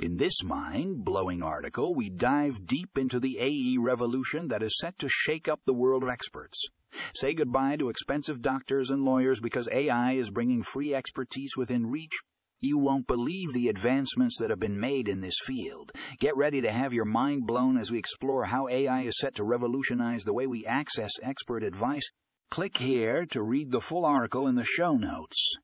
In this mind blowing article, we dive deep into the AI revolution that is set to shake up the world of experts. Say goodbye to expensive doctors and lawyers because AI is bringing free expertise within reach. You won't believe the advancements that have been made in this field. Get ready to have your mind blown as we explore how AI is set to revolutionize the way we access expert advice. Click here to read the full article in the show notes.